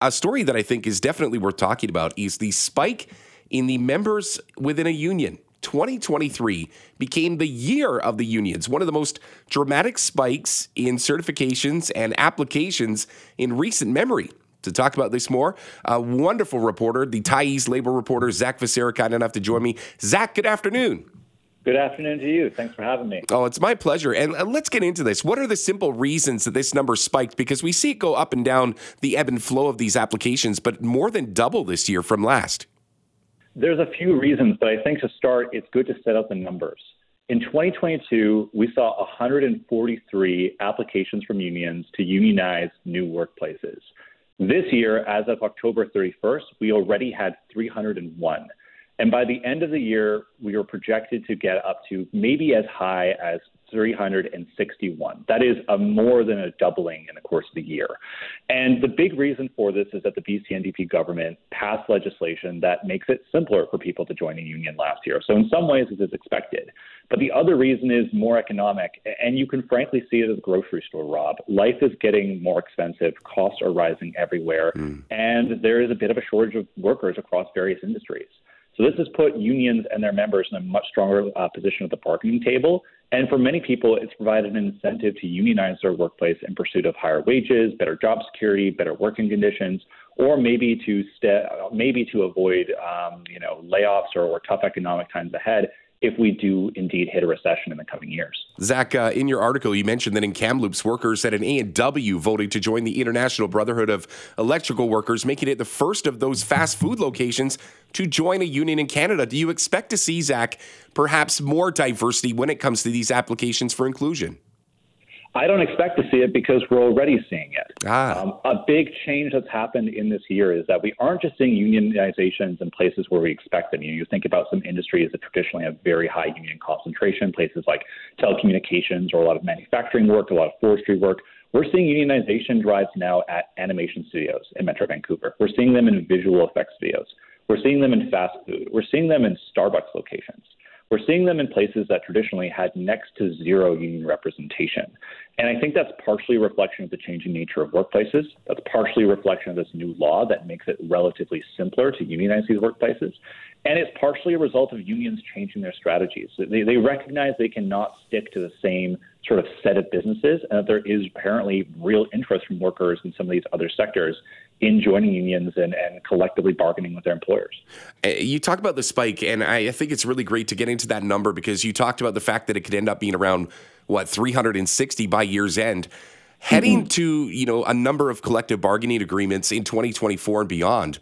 A story that I think is definitely worth talking about is the spike in the members within a union. 2023 became the year of the unions, one of the most dramatic spikes in certifications and applications in recent memory. To talk about this more, a wonderful reporter, the Tyee's labor reporter, Zak Vescera, kind enough to join me. Zak, good afternoon. Good afternoon to you. Thanks for having me. Oh, it's my pleasure. And uh, let's get into this. What are the simple reasons that this number spiked? Because we see it go up and down the ebb and flow of these applications, but more than double this year from last. There's a few reasons, but I think to start, it's good to set out the numbers. In 2022, we saw 143 applications from unions to unionize new workplaces. This year, as of October 31st, we already had 301. And by the end of the year, we were projected to get up to maybe as high as 361. That is a more than a doubling in the course of the year. And the big reason for this is that the BC NDP government passed legislation that makes it simpler for people to join a union last year. So in some ways, this is expected. But the other reason is more economic. And you can frankly see it at the grocery store, Rob. Life is getting more expensive, costs are rising everywhere, mm. and there is a bit of a shortage of workers across various industries. So this has put unions and their members in a much stronger uh, position at the bargaining table. And for many people, it's provided an incentive to unionize their workplace in pursuit of higher wages, better job security, better working conditions, or maybe to st- maybe to avoid um, you know layoffs or, or tough economic times ahead if we do indeed hit a recession in the coming years. Zak, uh, in your article, you mentioned that in Kamloops, workers at an A&W voted to join the International Brotherhood of Electrical Workers, making it the first of those fast food locations to join a union in Canada. Do you expect to see, Zak, perhaps more diversity when it comes to these applications for inclusion? I don't expect to see it because we're already seeing it. Ah. Um, a big change that's happened in this year is that we aren't just seeing unionizations in places where we expect them. You, know, you think about some industries that traditionally have very high union concentration, places like telecommunications or a lot of manufacturing work, a lot of forestry work. We're seeing unionization drives now at animation studios in Metro Vancouver. We're seeing them in visual effects studios. We're seeing them in fast food. We're seeing them in Starbucks locations. We're seeing them in places that traditionally had next to zero union representation. And I think that's partially a reflection of the changing nature of workplaces. That's partially a reflection of this new law that makes it relatively simpler to unionize these workplaces. And it's partially a result of unions changing their strategies. They, they recognize they cannot stick to the same sort of set of businesses, and that there is apparently real interest from workers in some of these other sectors in joining unions and, and collectively bargaining with their employers. Uh, you talk about the spike, and I think it's really great to get into that number because you talked about the fact that it could end up being around what 360 by year's end. Heading mm-hmm. to you know a number of collective bargaining agreements in 2024 and beyond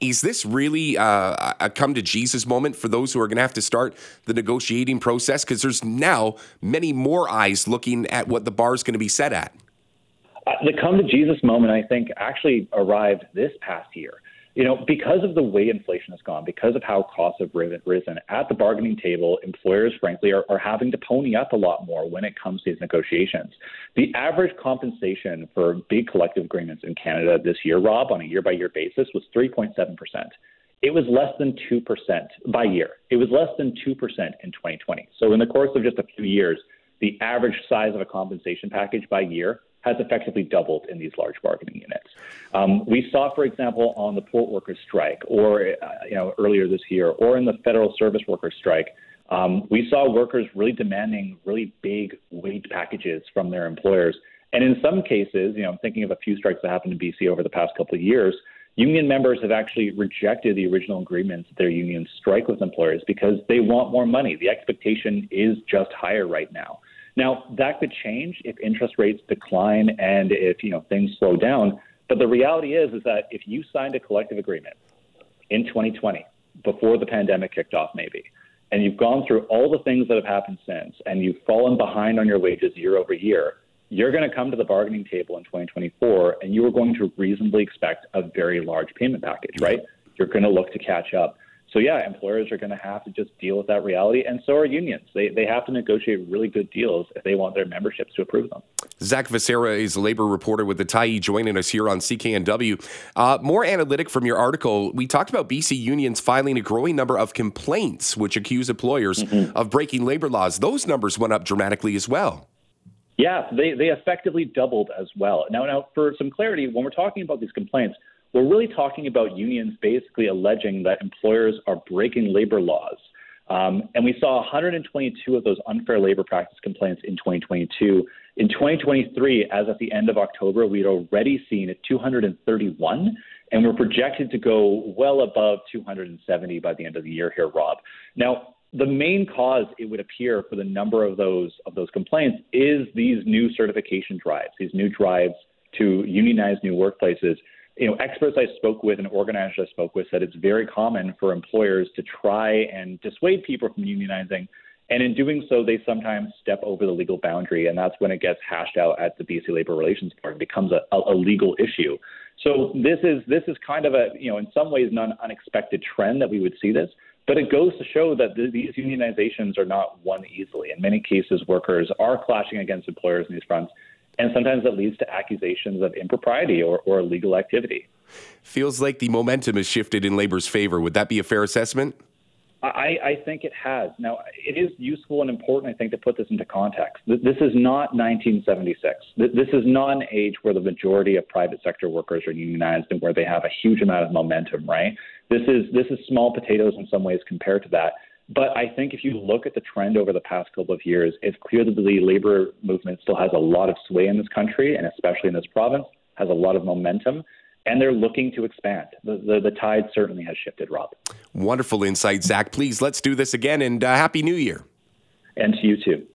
is this really uh, a come to Jesus moment for those who are going to have to start the negotiating process? Because there's now many more eyes looking at what the bar is going to be set at. The come to Jesus moment, I think, actually arrived this past year. You know, because of the way inflation has gone, because of how costs have risen at the bargaining table, employers, frankly, are, are having to pony up a lot more when it comes to these negotiations. The average compensation for big collective agreements in Canada this year, Rob, on a year by year basis, was 3.7%. It was less than 2% by year. It was less than 2% in 2020. So, in the course of just a few years, the average size of a compensation package by year has effectively doubled in these large bargaining units. Um, we saw, for example, on the port workers strike, or uh, you know earlier this year, or in the federal service workers strike, um, we saw workers really demanding really big wage packages from their employers. And in some cases, you know, I'm thinking of a few strikes that happened in BC over the past couple of years. Union members have actually rejected the original agreements that their unions strike with employers because they want more money. The expectation is just higher right now. Now, that could change if interest rates decline and if, you know, things slow down. But the reality is, is that if you signed a collective agreement in 2020, before the pandemic kicked off, maybe, and you've gone through all the things that have happened since, and you've fallen behind on your wages year over year, you're going to come to the bargaining table in 2024 and you are going to reasonably expect a very large payment package, right? You're going to look to catch up. So yeah, employers are going to have to just deal with that reality, and so are unions. They they have to negotiate really good deals if they want their memberships to approve them. Zak Vescera is a labor reporter with the Tyee, joining us here on CKNW. Uh, more analytic from your article. We talked about BC unions filing a growing number of complaints which accuse employers mm-hmm. of breaking labor laws. Those numbers went up dramatically as well. Yeah, they, they effectively doubled as well. Now, now, for some clarity, when we're talking about these complaints, we're really talking about unions basically alleging that employers are breaking labor laws. Um, and we saw 122 of those unfair labor practice complaints in 2022. In 2023, as at the end of October, we had already seen 231, and we're projected to go well above 270 by the end of the year here, Rob. Now, the main cause it would appear for the number of those of those complaints is these new certification drives, these new drives to unionize new workplaces you know, experts I spoke with and organizers I spoke with said it's very common for employers to try and dissuade people from unionizing. And in doing so, they sometimes step over the legal boundary, and that's when it gets hashed out at the BC Labor Relations Board. and becomes a, a, legal issue. So this is this is kind of a you know in some ways an unexpected trend that we would see this, but it goes to show that the, these unionizations are not won easily. In many cases, workers are clashing against employers in these fronts, and sometimes that leads to accusations of impropriety or, or illegal activity. Feels like the momentum has shifted in labor's favor. Would that be a fair assessment? I, I, think it has. Now, it is useful and important, I think, to put this into context. This is not 1976. This is not an age where the majority of private sector workers are unionized and where they have a huge amount of momentum, right? This is this is small potatoes in some ways compared to that. But I think if you look at the trend over the past couple of years, it's clear that the labor movement still has a lot of sway in this country, and especially in this province, has a lot of momentum, and they're looking to expand. The, the, the tide certainly has shifted, Rob. Wonderful insight, Zak. Please, let's do this again, and uh, Happy New Year. And to you too.